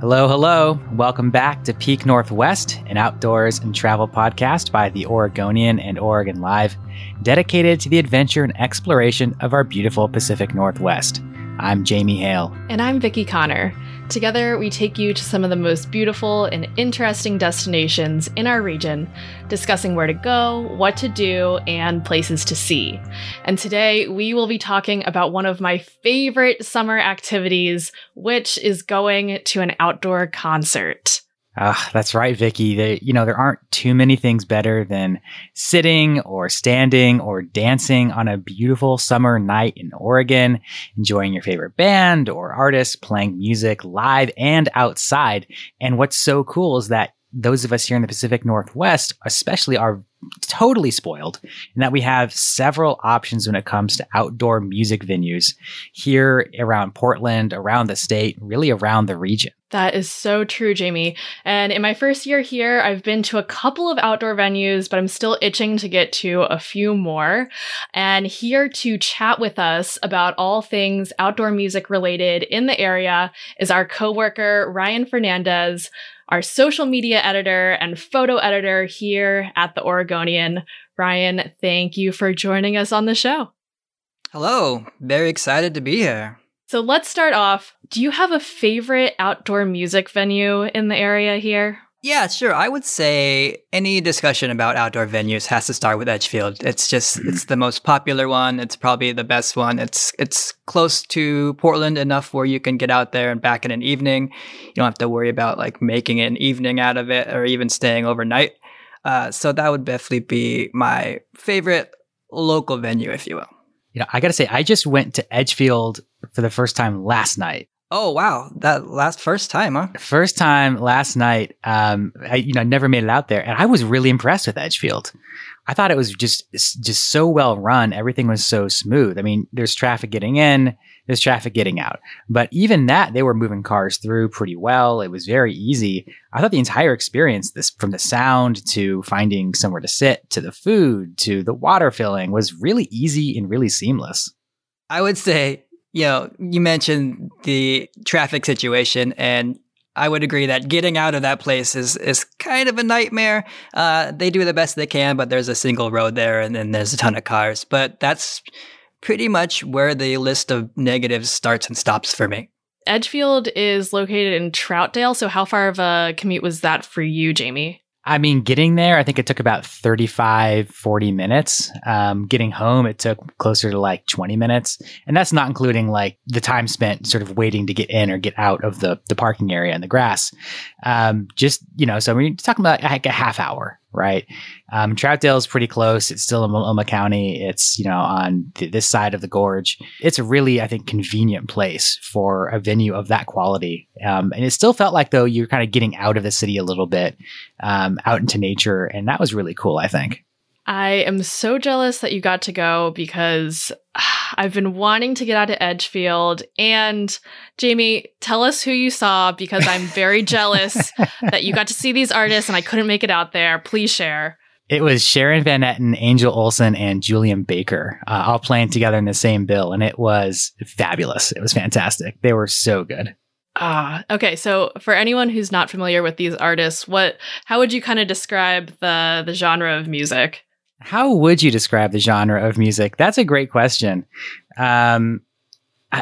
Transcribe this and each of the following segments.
Hello, hello. Welcome back to Peak Northwest, an outdoors and travel podcast by the Oregonian and Oregon Live, dedicated to the adventure and exploration of our beautiful Pacific Northwest. I'm Jamie Hale. And I'm Vicki Connor. Together, we take you to some of the most beautiful and interesting destinations in our region, discussing where to go, what to do, and places to see. And today, we will be talking about one of my favorite summer activities, which is going to an outdoor concert. Ah, that's right, Vicki. They, you know, there aren't too many things better than sitting or standing or dancing on a beautiful summer night in Oregon, enjoying your favorite band or artist playing music live and outside. And what's so cool is that those of us here in the Pacific Northwest, especially, are totally spoiled in that we have several options when it comes to outdoor music venues here around Portland, around the state, really around the region. That is so true, Jamie. And in my first year here, I've been to a couple of outdoor venues, but I'm still itching to get to a few more. And here to chat with us about all things outdoor music related in the area is our coworker, Ryan Fernandez our social media editor and photo editor here at the Oregonian. Ryan, thank you for joining us on the show. Hello, very excited to be here. So let's start off. Do you have a favorite outdoor music venue in the area here? Yeah, sure. I would say any discussion about outdoor venues has to start with Edgefield. It's just mm-hmm. it's the most popular one. It's probably the best one. It's it's close to Portland enough where you can get out there and back in an evening. You don't have to worry about like making an evening out of it or even staying overnight. Uh, so that would definitely be my favorite local venue, if you will. You know, I got to say, I just went to Edgefield for the first time last night. Oh wow, that last first time, huh? First time last night. Um, I you know never made it out there, and I was really impressed with Edgefield. I thought it was just just so well run. Everything was so smooth. I mean, there's traffic getting in, there's traffic getting out, but even that they were moving cars through pretty well. It was very easy. I thought the entire experience, this from the sound to finding somewhere to sit to the food to the water filling, was really easy and really seamless. I would say you know, you mentioned the traffic situation, and I would agree that getting out of that place is is kind of a nightmare. Uh, they do the best they can, but there's a single road there, and then there's a ton of cars. But that's pretty much where the list of negatives starts and stops for me. Edgefield is located in Troutdale, so how far of a commute was that for you, Jamie? I mean, getting there, I think it took about 35, 40 minutes. Um, getting home, it took closer to like 20 minutes. And that's not including like the time spent sort of waiting to get in or get out of the, the parking area and the grass. Um, just, you know, so we're talking about like a half hour right? Um, Troutdale is pretty close. It's still in Multnomah County. It's, you know, on th- this side of the gorge. It's a really, I think, convenient place for a venue of that quality. Um, and it still felt like, though, you're kind of getting out of the city a little bit, um, out into nature. And that was really cool, I think. I am so jealous that you got to go because I've been wanting to get out to Edgefield. And Jamie, tell us who you saw because I'm very jealous that you got to see these artists and I couldn't make it out there. Please share. It was Sharon Van Etten, Angel Olsen, and Julien Baker uh, all playing together in the same bill. And it was fabulous. It was fantastic. They were so good. Ah, okay. So for anyone who's not familiar with these artists, what how would you kind of describe the the genre of music? How would you describe the genre of music? That's a great question. Um,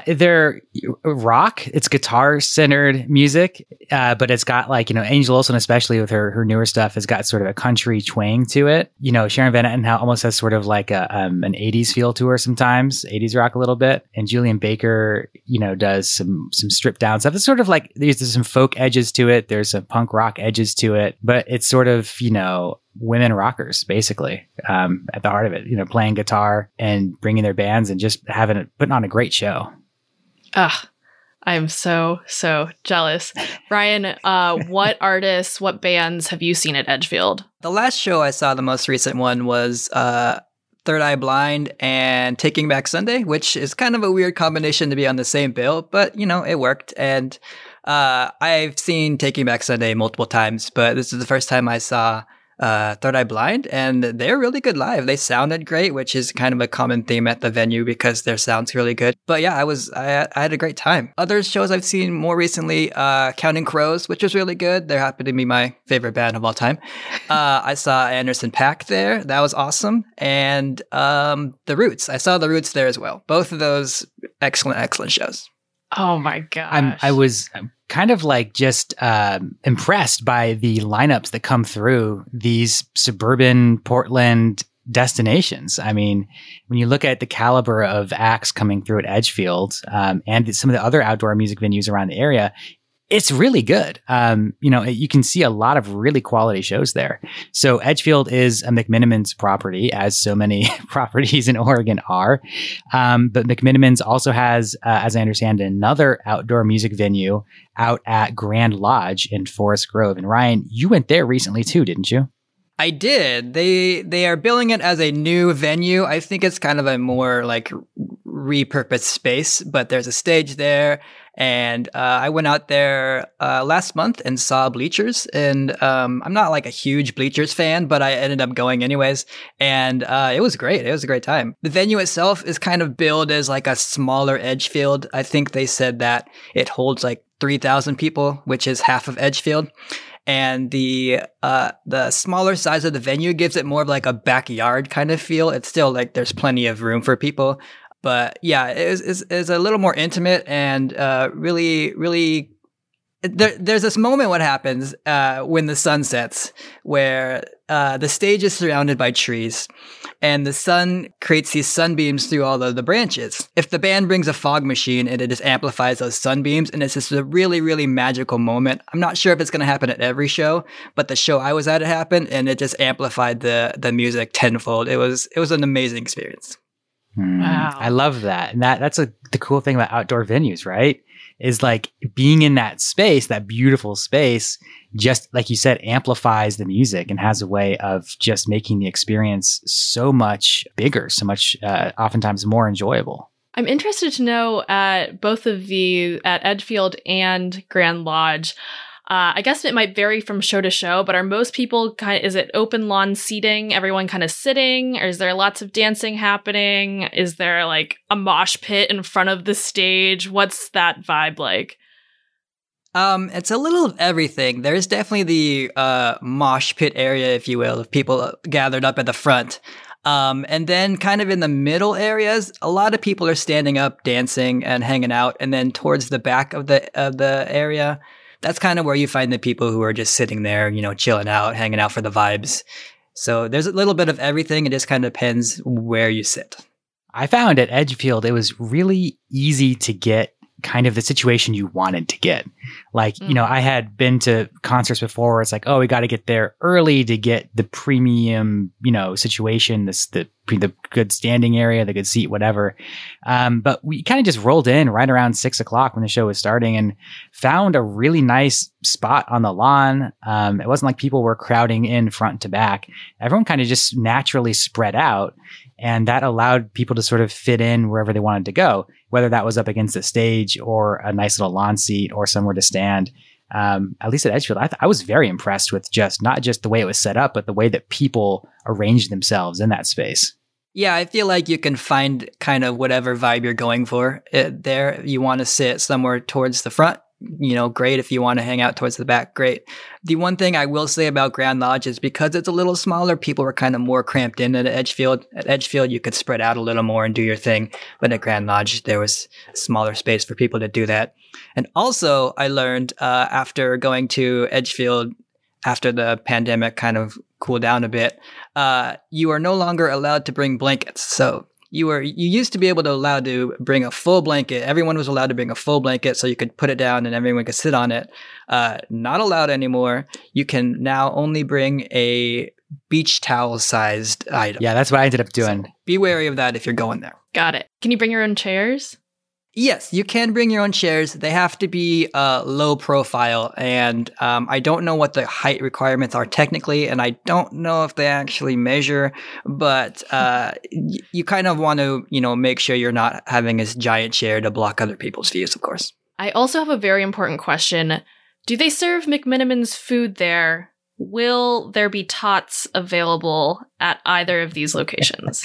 they're rock. It's guitar centered music, uh, but it's got like you know Angel Olsen, especially with her her newer stuff, has got sort of a country twang to it. You know, Sharon Van Etten almost has sort of like a um, an '80s feel to her sometimes, '80s rock a little bit. And Julien Baker, you know, does some some stripped down stuff. It's sort of like there's, there's some folk edges to it. There's some punk rock edges to it, but it's sort of you know women rockers basically um, at the heart of it you know playing guitar and bringing their bands and just having it putting on a great show. Ah i'm so so jealous. Ryan uh, what artists what bands have you seen at edgefield? The last show i saw the most recent one was uh, Third Eye Blind and Taking Back Sunday, which is kind of a weird combination to be on the same bill, but you know, it worked. And uh, I've seen Taking Back Sunday multiple times, but this is the first time I saw uh, Third Eye Blind, and they're really good live. They sounded great, which is kind of a common theme at the venue because their sound's really good. But yeah, I was I, I had a great time. Other shows I've seen more recently, uh, Counting Crows, which was really good. They're happy to be my favorite band of all time. Uh, I saw Anderson .Paak there. That was awesome. And um, The Roots. I saw The Roots there as well. Both of those excellent, excellent shows. Oh my god! I'm, I was kind of like just um, impressed by the lineups that come through these suburban Portland destinations. I mean, when you look at the caliber of acts coming through at Edgefield um, and some of the other outdoor music venues around the area, it's really good. Um, you know, you can see a lot of really quality shows there. So Edgefield is a McMenamins property, as so many properties in Oregon are. Um, but McMenamins also has, uh, as I understand, another outdoor music venue out at Grand Lodge in Forest Grove. And Ryan, you went there recently too, didn't you? I did. They they are billing it as a new venue. I think it's kind of a more like repurposed space, but there's a stage there. And uh, I went out there uh, last month and saw Bleachers. And um, I'm not like a huge Bleachers fan, but I ended up going anyways. And uh, it was great. It was a great time. The venue itself is kind of billed as like a smaller Edgefield. I think they said that it holds like 3,000 people, which is half of Edgefield and the uh, the smaller size of the venue gives it more of like a backyard kind of feel. It's still like there's plenty of room for people, but yeah, it's, it's, it's a little more intimate and uh, really, really. There, there's this moment what happens uh, when the sun sets, where uh, the stage is surrounded by trees, and the sun creates these sunbeams through all of the branches. If the band brings a fog machine, and it just amplifies those sunbeams, and it's just a really, really magical moment. I'm not sure if it's going to happen at every show, but the show I was at, it happened, and it just amplified the the music tenfold. It was it was an amazing experience. Hmm. Wow. I love that. And that that's a, the cool thing about outdoor venues, right? Is like being in that space, that beautiful space, just like you said, amplifies the music and has a way of just making the experience so much bigger, so much, uh, oftentimes more enjoyable. I'm interested to know at both of the at Edgefield and Grand Lodge, uh, I guess it might vary from show to show, but are most people kind of, is it open lawn seating, everyone kind of sitting, or is there lots of dancing happening? Is there like a mosh pit in front of the stage? What's that vibe like? Um, it's a little of everything. There's definitely the uh, mosh pit area, if you will, of people gathered up at the front. Um, and then kind of in the middle areas, a lot of people are standing up, dancing and hanging out. And then towards the back of the of the area, that's kind of where you find the people who are just sitting there, you know, chilling out, hanging out for the vibes. So there's a little bit of everything. It just kind of depends where you sit. I found at Edgefield it was really easy to get kind of the situation you wanted to get. Like, mm. you know, mm. I had been to concerts before where it's like, oh, we got to get there early to get the premium, you know, situation, this, the, the good standing area, the good seat, whatever. Um, but we kind of just rolled in right around six o'clock when the show was starting and found a really nice spot on the lawn. Um, it wasn't like people were crowding in front to back. Everyone kind of just naturally spread out. And that allowed people to sort of fit in wherever they wanted to go, whether that was up against the stage or a nice little lawn seat or somewhere to stand. Um, at least at Edgefield, I, th- I was very impressed with just not just the way it was set up, but the way that people arranged themselves in that space. Yeah, I feel like you can find kind of whatever vibe you're going for uh, there. You want to sit somewhere towards the front, you know, great. If you want to hang out towards the back, great. The one thing I will say about Grand Lodge is because it's a little smaller, people were kind of more cramped in at Edgefield. At Edgefield, you could spread out a little more and do your thing. But at Grand Lodge, there was smaller space for people to do that. And also, I learned uh, after going to Edgefield after the pandemic kind of cooled down a bit, uh, you are no longer allowed to bring blankets. So you were you used to be able to allow to bring a full blanket. Everyone was allowed to bring a full blanket, so you could put it down and everyone could sit on it. Uh, not allowed anymore. You can now only bring a beach towel sized item. Yeah, that's what I ended up doing. So be wary of that if you're going there. Got it. Can you bring your own chairs? Yes, you can bring your own chairs. They have to be uh, low profile, and um, I don't know what the height requirements are technically, and I don't know if they actually measure. But uh, y- you kind of want to, you know, make sure you're not having this giant chair to block other people's views, of course. I also have a very important question. Do they serve McMenamins food there will there be tots available at either of these locations?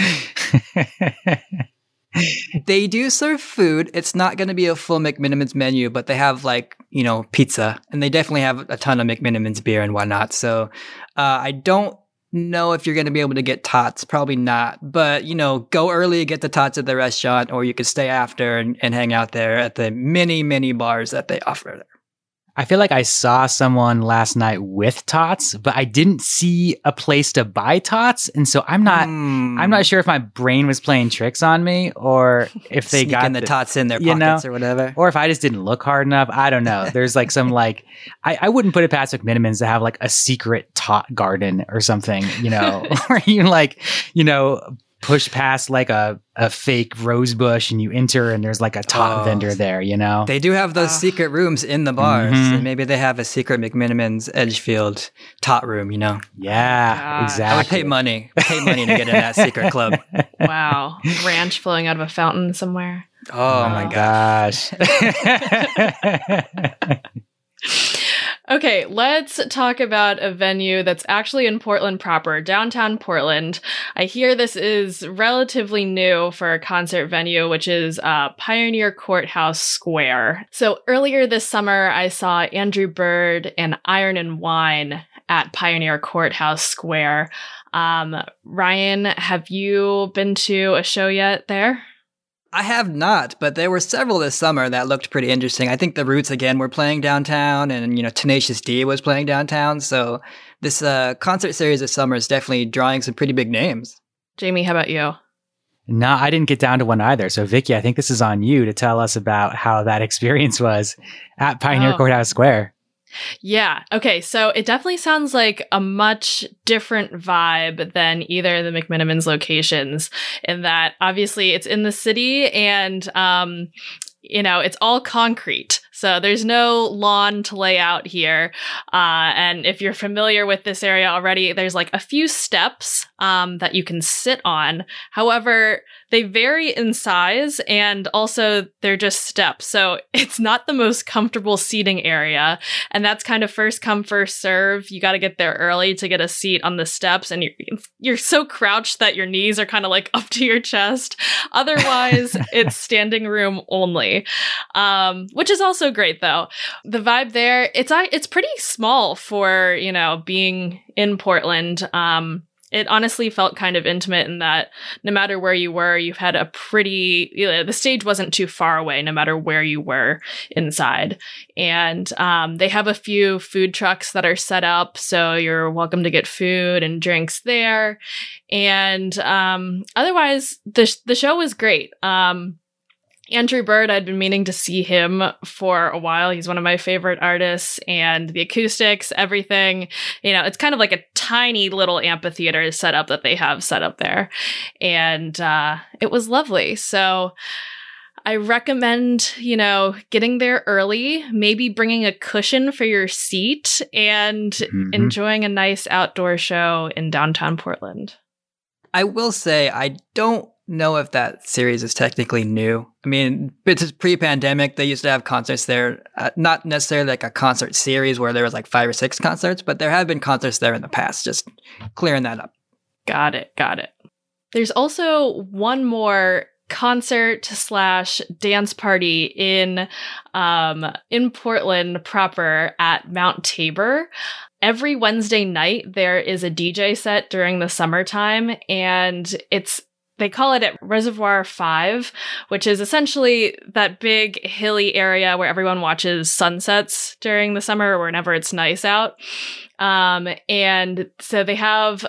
they do serve food. It's not going to be a full McMenamins menu, but they have like, you know, pizza and they definitely have a ton of McMenamins beer and whatnot. So uh, I don't know if you're going to be able to get tots. Probably not. But, you know, go early, get the tots at the restaurant, or you could stay after and, and hang out there at the many, many bars that they offer there. I feel like I saw someone last night with tots, but I didn't see a place to buy tots, and so I'm not. Mm. I'm not sure if my brain was playing tricks on me or if they Sneaking got the, tots in their you know, pockets or whatever. or if I just didn't look hard enough. I don't know. There's like some like I, I wouldn't put it past McMenamins to have like a secret tot garden or something, you know, where you like, you know, push past like a, a fake rose bush and you enter and there's like a tot Oh. vendor there, you know? They do have those Ah. secret rooms in the bars. Mhm. And maybe they have a secret McMenamins Edgefield tot room, you know? yeah, God. exactly. I would pay money, pay money to get in that secret club. wow. Ranch flowing out of a fountain somewhere. Oh, my gosh. Okay, let's talk about a venue that's actually in Portland proper, downtown Portland. I hear this is relatively new for a concert venue, which is uh, Pioneer Courthouse Square. So earlier this summer, I saw Andrew Bird and Iron and Wine at Pioneer Courthouse Square. Um, Ryan, have you been to a show yet there? I have not, but there were several this summer that looked pretty interesting. I think the Roots again were playing downtown, and you know Tenacious D was playing downtown. So this uh, concert series this summer is definitely drawing some pretty big names. Jamie, how about you? no, I didn't get down to one either. So, Vicki, I think this is on you to tell us about how that experience was at Pioneer Oh. Courthouse Square. Yeah. Okay. So it definitely sounds like a much different vibe than either of the McMenamins locations, in that obviously it's in the city and, um, you know, it's all concrete. So there's no lawn to lay out here. Uh, and if you're familiar with this area already, there's like a few steps um, that you can sit on. However, they vary in size and also they're just steps. So it's not the most comfortable seating area and that's kind of first come first serve you got to get there early to get a seat on the steps and you're you're so crouched that your knees are kind of like up to your chest otherwise it's standing room only um which is also great though the vibe there it's it's pretty small for you know being in portland um it honestly felt kind of intimate in that no matter where you were, you had a pretty, you know, the stage wasn't too far away, no matter where you were inside. And um, they have a few food trucks that are set up. So you're welcome to get food and drinks there. And um, otherwise, the, sh- the show was great. Um, Andrew Bird, I'd been meaning to see him for a while. He's one of my favorite artists, and the acoustics, everything, you know, it's kind of like a tiny little amphitheater setup that they have set up there. And uh, it was lovely. So I recommend, you know, getting there early, maybe bringing a cushion for your seat, and Mhm. enjoying a nice outdoor show in downtown Portland. I will say I don't know if that series is technically new. I mean, it's pre-pandemic. They used to have concerts there, uh, not necessarily like a concert series where there was like five or six concerts, but there have been concerts there in the past. Just clearing that up. Got it. Got it. There's also one more concert slash dance party in um in Portland proper at Mount Tabor. Every Wednesday night there is a DJ set during the summertime and it's they call it at Reservoir 5, which is essentially that big hilly area where everyone watches sunsets during the summer or whenever it's nice out. Um, and so they have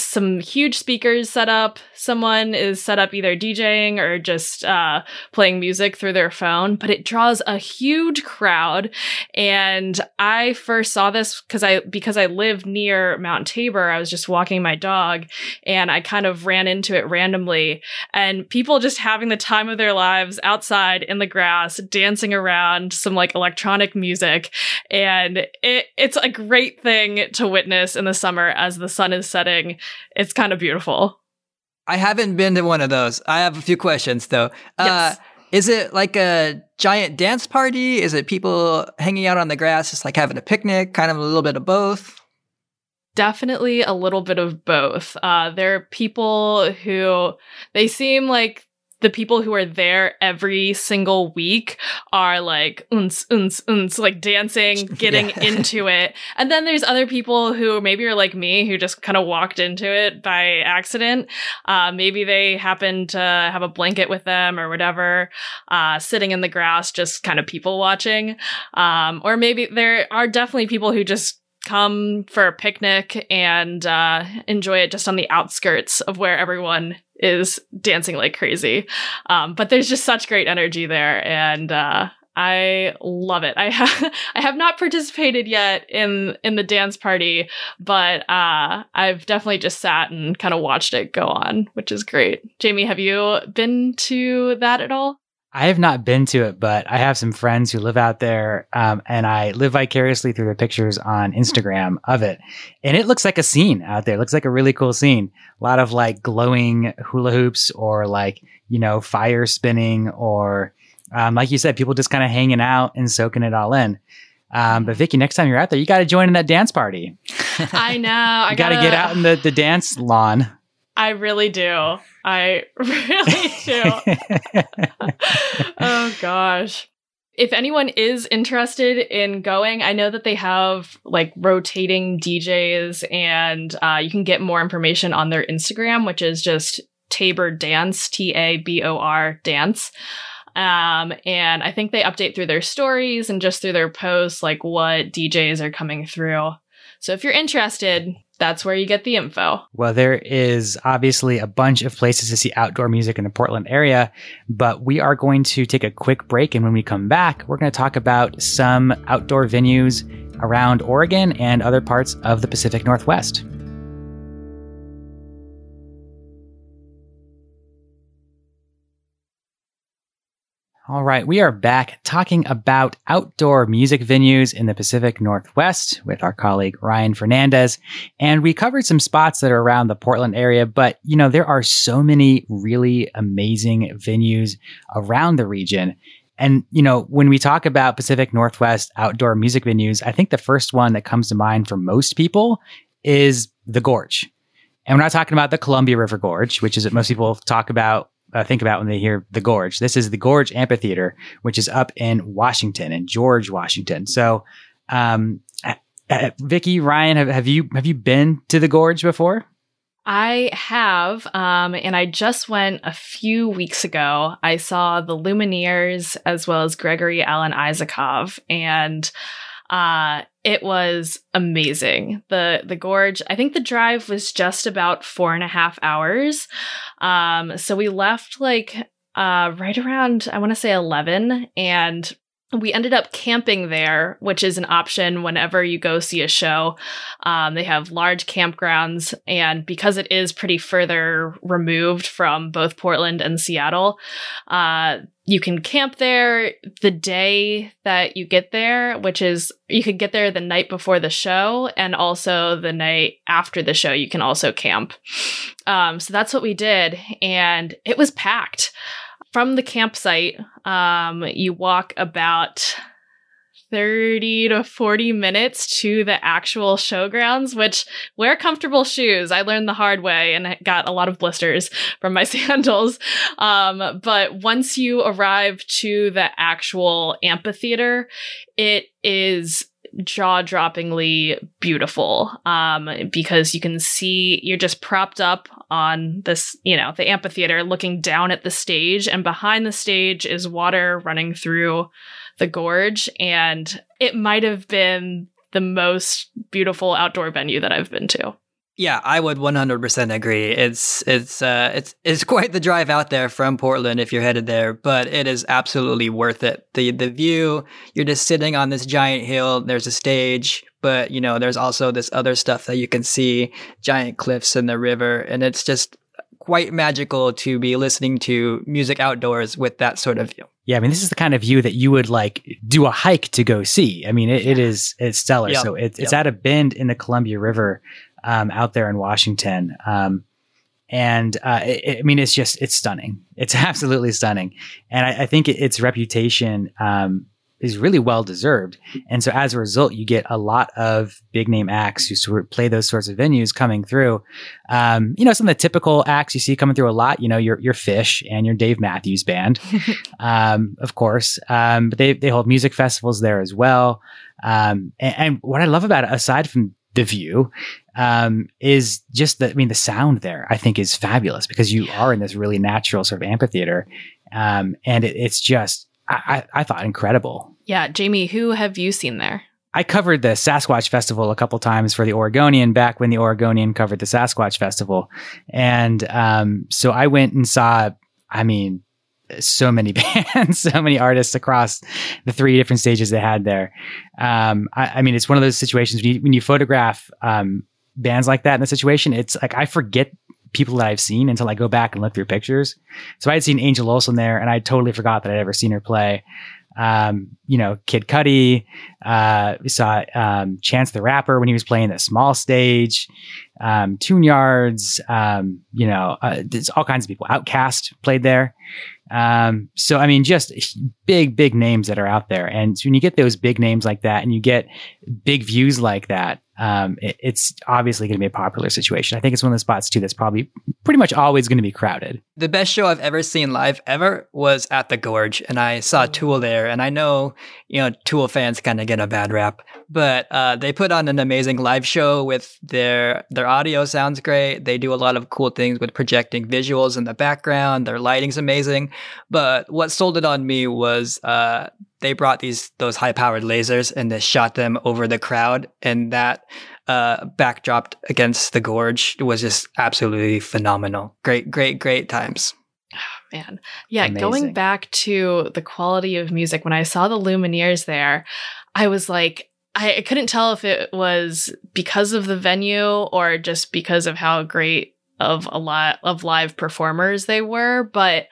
some huge speakers set up. Someone is set up either DJing or just uh, playing music through their phone, but it draws a huge crowd. And I first saw this because I because I live near Mount Tabor. I was just walking my dog, and I kind of ran into it randomly. And people just having the time of their lives outside in the grass, dancing around some like electronic music, and it it's a great thing to witness in the summer as the sun is setting. It's kind of beautiful. I haven't been to one of those. I have a few questions though. Yes. Uh, is it like a giant dance party? Is it people hanging out on the grass, just like having a picnic? Kind of a little bit of both. definitely a little bit of both. Uh, there are people who they seem like the people who are there every single week are like uns uns uns like dancing getting yeah. into it. And then there's other people who maybe are like me who just kind of walked into it by accident. Uh, maybe they happen to have a blanket with them or whatever uh, sitting in the grass just kind of people watching. Um, or maybe there are definitely people who just come for a picnic and uh, enjoy it just on the outskirts of where everyone is dancing like crazy. Um, but there's just such great energy there, and uh, I love it. I have I have not participated yet in in the dance party, but uh, I've definitely just sat and kind of watched it go on, which is great. Jamie, have you been to that at all? I have not been to it, but I have some friends who live out there, um, and I live vicariously through the pictures on Instagram of it. And it looks like a scene out there. It looks like a really cool scene. A lot of like glowing hula hoops, or like you know fire spinning, or um, like you said, people just kind of hanging out and soaking it all in. Um, but Vicki, next time you're out there, you got to join in that dance party. I know. I got to get out in the, the dance lawn. I really do. I really do. oh gosh. If anyone is interested in going, I know that they have like rotating DJs and uh, you can get more information on their Instagram, which is just Tabor Dance, T A B O R Dance. Um, and I think they update through their stories and just through their posts, like what DJs are coming through. So if you're interested, that's where you get the info. Well, there is obviously a bunch of places to see outdoor music in the Portland area, but we are going to take a quick break. And when we come back, we're going to talk about some outdoor venues around Oregon and other parts of the Pacific Northwest. All right, we are back talking about outdoor music venues in the Pacific Northwest with our colleague Ryan Fernandez. And we covered some spots that are around the Portland area, but you know, there are so many really amazing venues around the region. And, you know, when we talk about Pacific Northwest outdoor music venues, I think the first one that comes to mind for most people is the Gorge. And we're not talking about the Columbia River Gorge, which is what most people talk about uh, think about when they hear the Gorge. This is the Gorge Amphitheater, which is up in Washington, in George, Washington. So, um, uh, uh, Vicki, Ryan, have, have you have you been to the Gorge before? I have, um, and I just went a few weeks ago. I saw the Lumineers as well as Gregory Alan Isakov, and uh, it was amazing. The the gorge, I think the drive was just about four and a half hours. Um, so we left like uh right around I want to say 11 and we ended up camping there, which is an option whenever you go see a show. Um, they have large campgrounds, and because it is pretty further removed from both Portland and Seattle, uh, you can camp there the day that you get there, which is you could get there the night before the show, and also the night after the show, you can also camp. Um, so that's what we did, and it was packed from the campsite, um, you walk about 30 to 40 minutes to the actual showgrounds, which wear comfortable shoes. I learned the hard way and got a lot of blisters from my sandals. Um, but once you arrive to the actual amphitheater, it is jaw-droppingly beautiful um, because you can see you're just propped up on this you know the amphitheater looking down at the stage and behind the stage is water running through the gorge and it might have been the most beautiful outdoor venue that I've been to. Yeah, I would 100% agree. It's it's uh it's it's quite the drive out there from Portland if you're headed there, but it is absolutely worth it. The the view, you're just sitting on this giant hill, there's a stage, but you know, there's also this other stuff that you can see, giant cliffs and the river, and it's just quite magical to be listening to music outdoors with that sort of view. Yeah, I mean, this is the kind of view that you would like do a hike to go see. I mean, it, it is it's stellar. Yep. So it, it's yep. at a bend in the Columbia River um, out there in Washington. Um, and uh, it, I mean, it's just it's stunning. It's absolutely stunning, and I, I think its reputation um, is really well deserved. And so as a result, you get a lot of big name acts who sort of play those sorts of venues coming through. Um, you know, some of the typical acts you see coming through a lot, you know, your, your Phish and your Dave Matthews band, um, of course. Um, but they, they hold music festivals there as well. Um, and, and what I love about it, aside from the view, um, is just the, I mean, the sound there, I think is fabulous because you are in this really natural sort of amphitheater. Um, and it, it's just, I, I, I thought incredible. Yeah, Jamie, who have you seen there? I covered the Sasquatch Festival a couple times for the Oregonian back when the Oregonian covered the Sasquatch Festival. And um, so I went and saw, I mean, so many bands, so many artists across the three different stages they had there. Um, I, I, mean, it's one of those situations when you, when you photograph um, bands like that in a situation, it's like I forget people that I've seen until I go back and look through pictures. So I had seen Angel Olsen there and I totally forgot that I'd ever seen her play um, you know, Kid Cudi. Uh, we saw um, Chance the Rapper when he was playing the small stage. Um, Tune Yards. Um, you know, uh, there's all kinds of people. OutKast played there. Um, so I mean, just big, big names that are out there. And so when you get those big names like that, and you get big views like that, um, it, it's obviously going to be a popular situation. I think it's one of the spots too that's probably pretty much always going to be crowded. The best show I've ever seen live ever was at the Gorge, and I saw Tool there. And I know you know Tool fans kind of get a bad rap, but uh, they put on an amazing live show with their their audio sounds great. They do a lot of cool things with projecting visuals in the background. Their lighting's amazing. But what sold it on me was uh, they brought these those high powered lasers and they shot them over the crowd, and that uh, backdrop against the gorge was just absolutely phenomenal. Great, great, great times. Oh, man, yeah. Amazing. Going back to the quality of music, when I saw the Lumineers there, I was like, I couldn't tell if it was because of the venue or just because of how great of a lot of live performers they were, but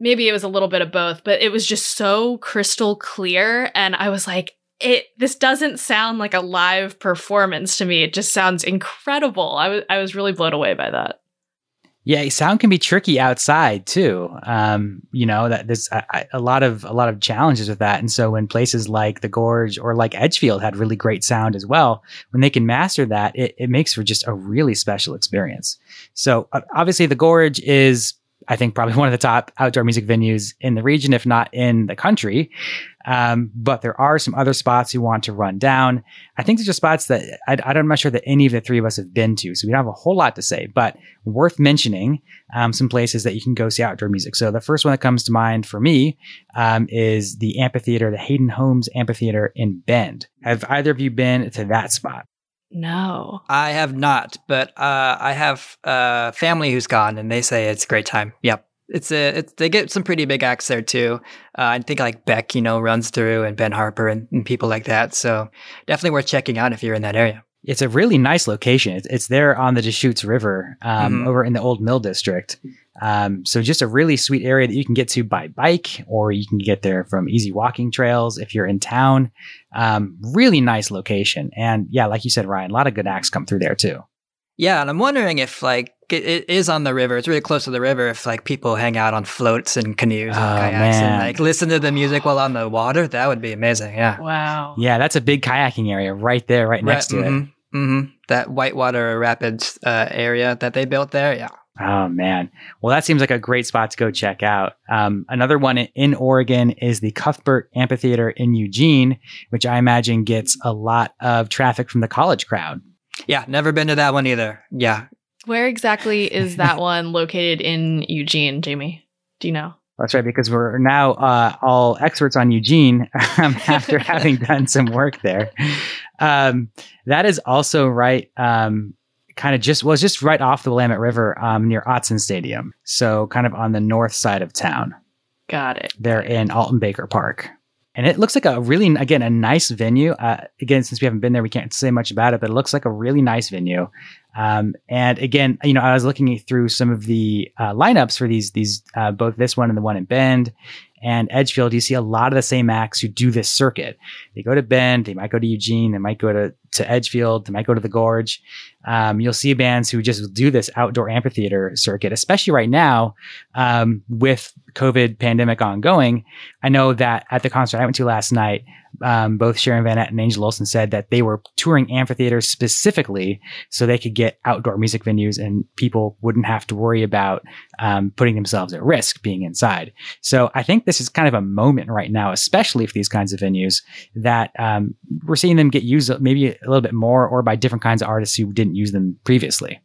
maybe it was a little bit of both, but it was just so crystal clear. And I was like, it this doesn't sound like a live performance to me. It just sounds incredible. I was I was really blown away by that. Yeah, sound can be tricky outside too. Um, you know that there's a, a, lot of a lot of challenges with that, and so when places like the Gorge or like Edgefield had really great sound as well, when they can master that, it, it makes for just a really special experience. So uh, obviously, the Gorge is I think probably one of the top outdoor music venues in the region, if not in the country. Um, but there are some other spots you want to run down. I think there's are spots that I, am not sure that any of the three of us have been to, so we don't have a whole lot to say, but worth mentioning um, some places that you can go see outdoor music. So the first one that comes to mind for me um, is the amphitheater, the Hayden Homes Amphitheater in Bend. Have either of you been to that spot? No. I have not, but uh, I have a family who's gone, and they say it's a great time. Yep. It's a it's, they get some pretty big acts there too. Uh, I think like Beck, you know, runs through, and Ben Harper, and, and people like that. So definitely worth checking out if you're in that area. It's a really nice location. It's, it's there on the Deschutes River, um, mm-hmm. over in the Old Mill District. Um, so just a really sweet area that you can get to by bike, or you can get there from easy walking trails if you're in town. Um, really nice location, and yeah, like you said, Ryan, a lot of good acts come through there too. Yeah, and I'm wondering if like it, it is on the river. It's really close to the river. If like people hang out on floats and canoes and oh, kayaks man. and like listen to the music while on the water, that would be amazing. Yeah. Wow. Yeah, that's a big kayaking area right there, right next to mm-hmm, it. Mm-hmm. That Whitewater Rapids uh, area that they built there. Yeah. Oh man. Well, that seems like a great spot to go check out. Um, another one in Oregon is the Cuthbert Amphitheater in Eugene, which I imagine gets a lot of traffic from the college crowd. Yeah, never been to that one either. Yeah. Where exactly is that one located in Eugene, Jamie? Do you know? That's right, because we're now uh, all experts on Eugene um, after having done some work there. Um, that is also right um, kind of just was just right off the Willamette River um, near Autzen Stadium. So kind of on the north side of town. Got it. They're in Alton Baker Park. And it looks like a really, again, a nice venue. Uh, again, since we haven't been there, we can't say much about it, but it looks like a really nice venue. Um, and again, you know, I was looking through some of the uh, lineups for these these uh, both this one and the one in Bend and Edgefield. You see a lot of the same acts who do this circuit. They go to Bend, they might go to Eugene, they might go to to Edgefield, they might go to the Gorge. Um, you'll see bands who just do this outdoor amphitheater circuit, especially right now um, with COVID pandemic ongoing. I know that at the concert I went to last night, um, both Sharon Van Etten and Angel Olsen said that they were touring amphitheaters specifically so they could get outdoor music venues and people wouldn't have to worry about um, putting themselves at risk being inside. So I think this is kind of a moment right now, especially for these kinds of venues, that um, we're seeing them get used maybe a little bit more or by different kinds of artists who didn't use them previously.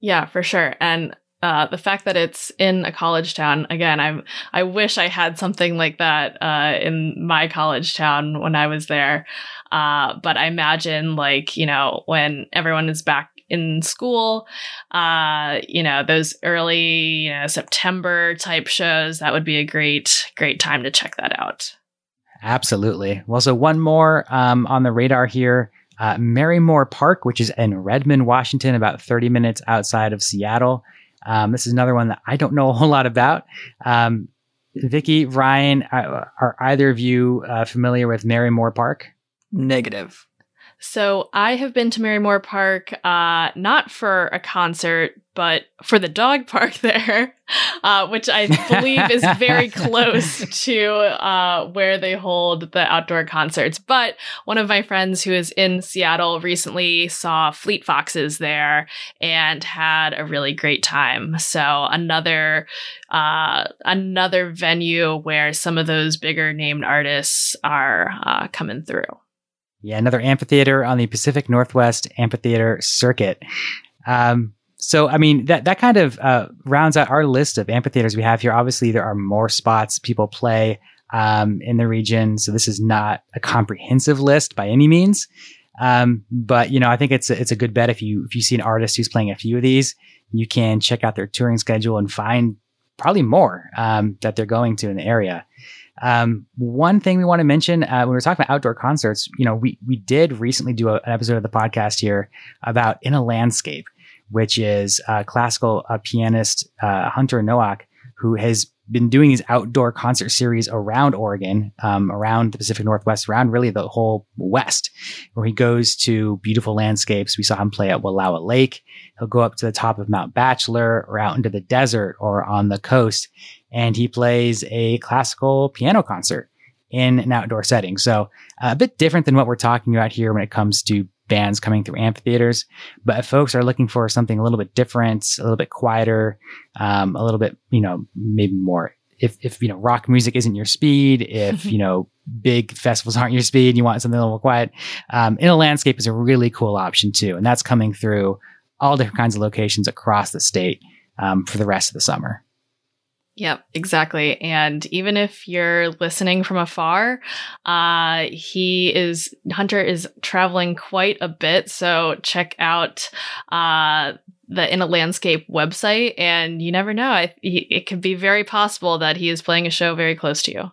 Yeah, for sure. And uh, the fact that it's in a college town again i'm i wish i had something like that uh, in my college town when i was there. Uh, but i imagine like you know when everyone is back in school uh, you know those early you know, september type shows that would be a great great time to check that out. Absolutely. Well so one more um, on the radar here uh, Marymoor Park, which is in Redmond, Washington, about 30 minutes outside of Seattle. Um, this is another one that I don't know a whole lot about. Um, Vicki, Ryan, uh, are either of you uh, familiar with Marymoor Park? Negative. So I have been to Marymoor Park, uh, not for a concert, but for the dog park there, uh, which I believe is very close to uh, where they hold the outdoor concerts. But one of my friends who is in Seattle recently saw Fleet Foxes there and had a really great time. So another uh, another venue where some of those bigger named artists are uh, coming through. Yeah, another amphitheater on the Pacific Northwest Amphitheater Circuit. Um, so, I mean, that, that kind of uh, rounds out our list of amphitheaters we have here. Obviously, there are more spots people play um, in the region. So, this is not a comprehensive list by any means. Um, but you know, I think it's a, it's a good bet if you if you see an artist who's playing a few of these, you can check out their touring schedule and find probably more um, that they're going to in the area. Um, one thing we want to mention uh, when we are talking about outdoor concerts, you know, we we did recently do a, an episode of the podcast here about In a Landscape, which is a classical uh, pianist uh, Hunter Noack who has been doing these outdoor concert series around Oregon, um, around the Pacific Northwest, around really the whole West, where he goes to beautiful landscapes. We saw him play at Wallowa Lake. He'll go up to the top of Mount Bachelor or out into the desert or on the coast and he plays a classical piano concert in an outdoor setting. So uh, a bit different than what we're talking about here when it comes to bands coming through amphitheaters. But if folks are looking for something a little bit different, a little bit quieter, um, a little bit, you know, maybe more. If, if you know rock music isn't your speed, if you know big festivals aren't your speed, you want something a little more quiet, um, in a landscape is a really cool option too, and that's coming through all different kinds of locations across the state um, for the rest of the summer. Yep, exactly. And even if you're listening from afar, uh, he is, Hunter is traveling quite a bit. So check out, uh, the In a Landscape website and you never know. it, it could be very possible that he is playing a show very close to you.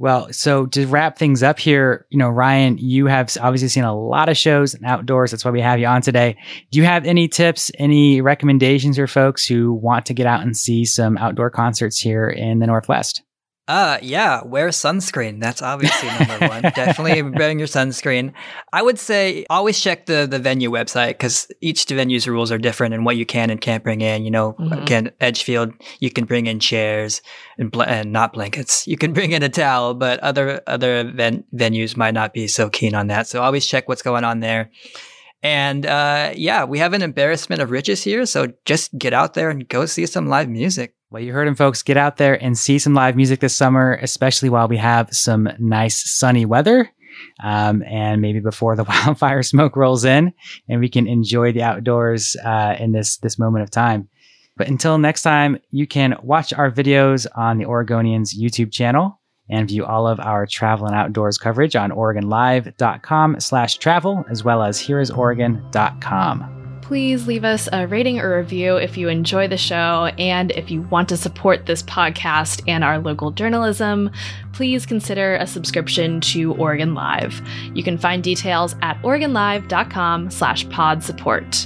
Well, so to wrap things up here, you know, Ryan, you have obviously seen a lot of shows and outdoors. That's why we have you on today. Do you have any tips, any recommendations for folks who want to get out and see some outdoor concerts here in the Northwest? Uh, yeah, wear sunscreen. That's obviously number one. Definitely wearing your sunscreen. I would say always check the the venue website because each venue's rules are different and what you can and can't bring in. You know, mm-hmm. again, Edgefield, you can bring in chairs and, bl- and not blankets. You can bring in a towel, but other other ven- venues might not be so keen on that. So always check what's going on there. And uh, yeah, we have an embarrassment of riches here. So just get out there and go see some live music. Well, you heard him, folks. Get out there and see some live music this summer, especially while we have some nice sunny weather. Um, and maybe before the wildfire smoke rolls in and we can enjoy the outdoors uh, in this this moment of time. But until next time, you can watch our videos on the Oregonians YouTube channel and view all of our travel and outdoors coverage on OregonLive.com slash travel, as well as hereisoregon.com please leave us a rating or review if you enjoy the show. And if you want to support this podcast and our local journalism, please consider a subscription to Oregon Live. You can find details at OregonLive.com slash pod support.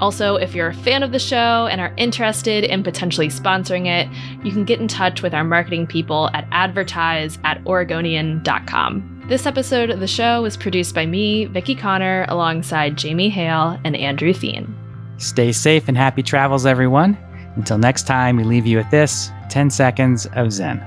Also, if you're a fan of the show and are interested in potentially sponsoring it, you can get in touch with our marketing people at advertise at oregonian.com. This episode of the show was produced by me, Vicki Connor, alongside Jamie Hale and Andrew Thien. Stay safe and happy travels, everyone. Until next time, we leave you with this 10 seconds of Zen.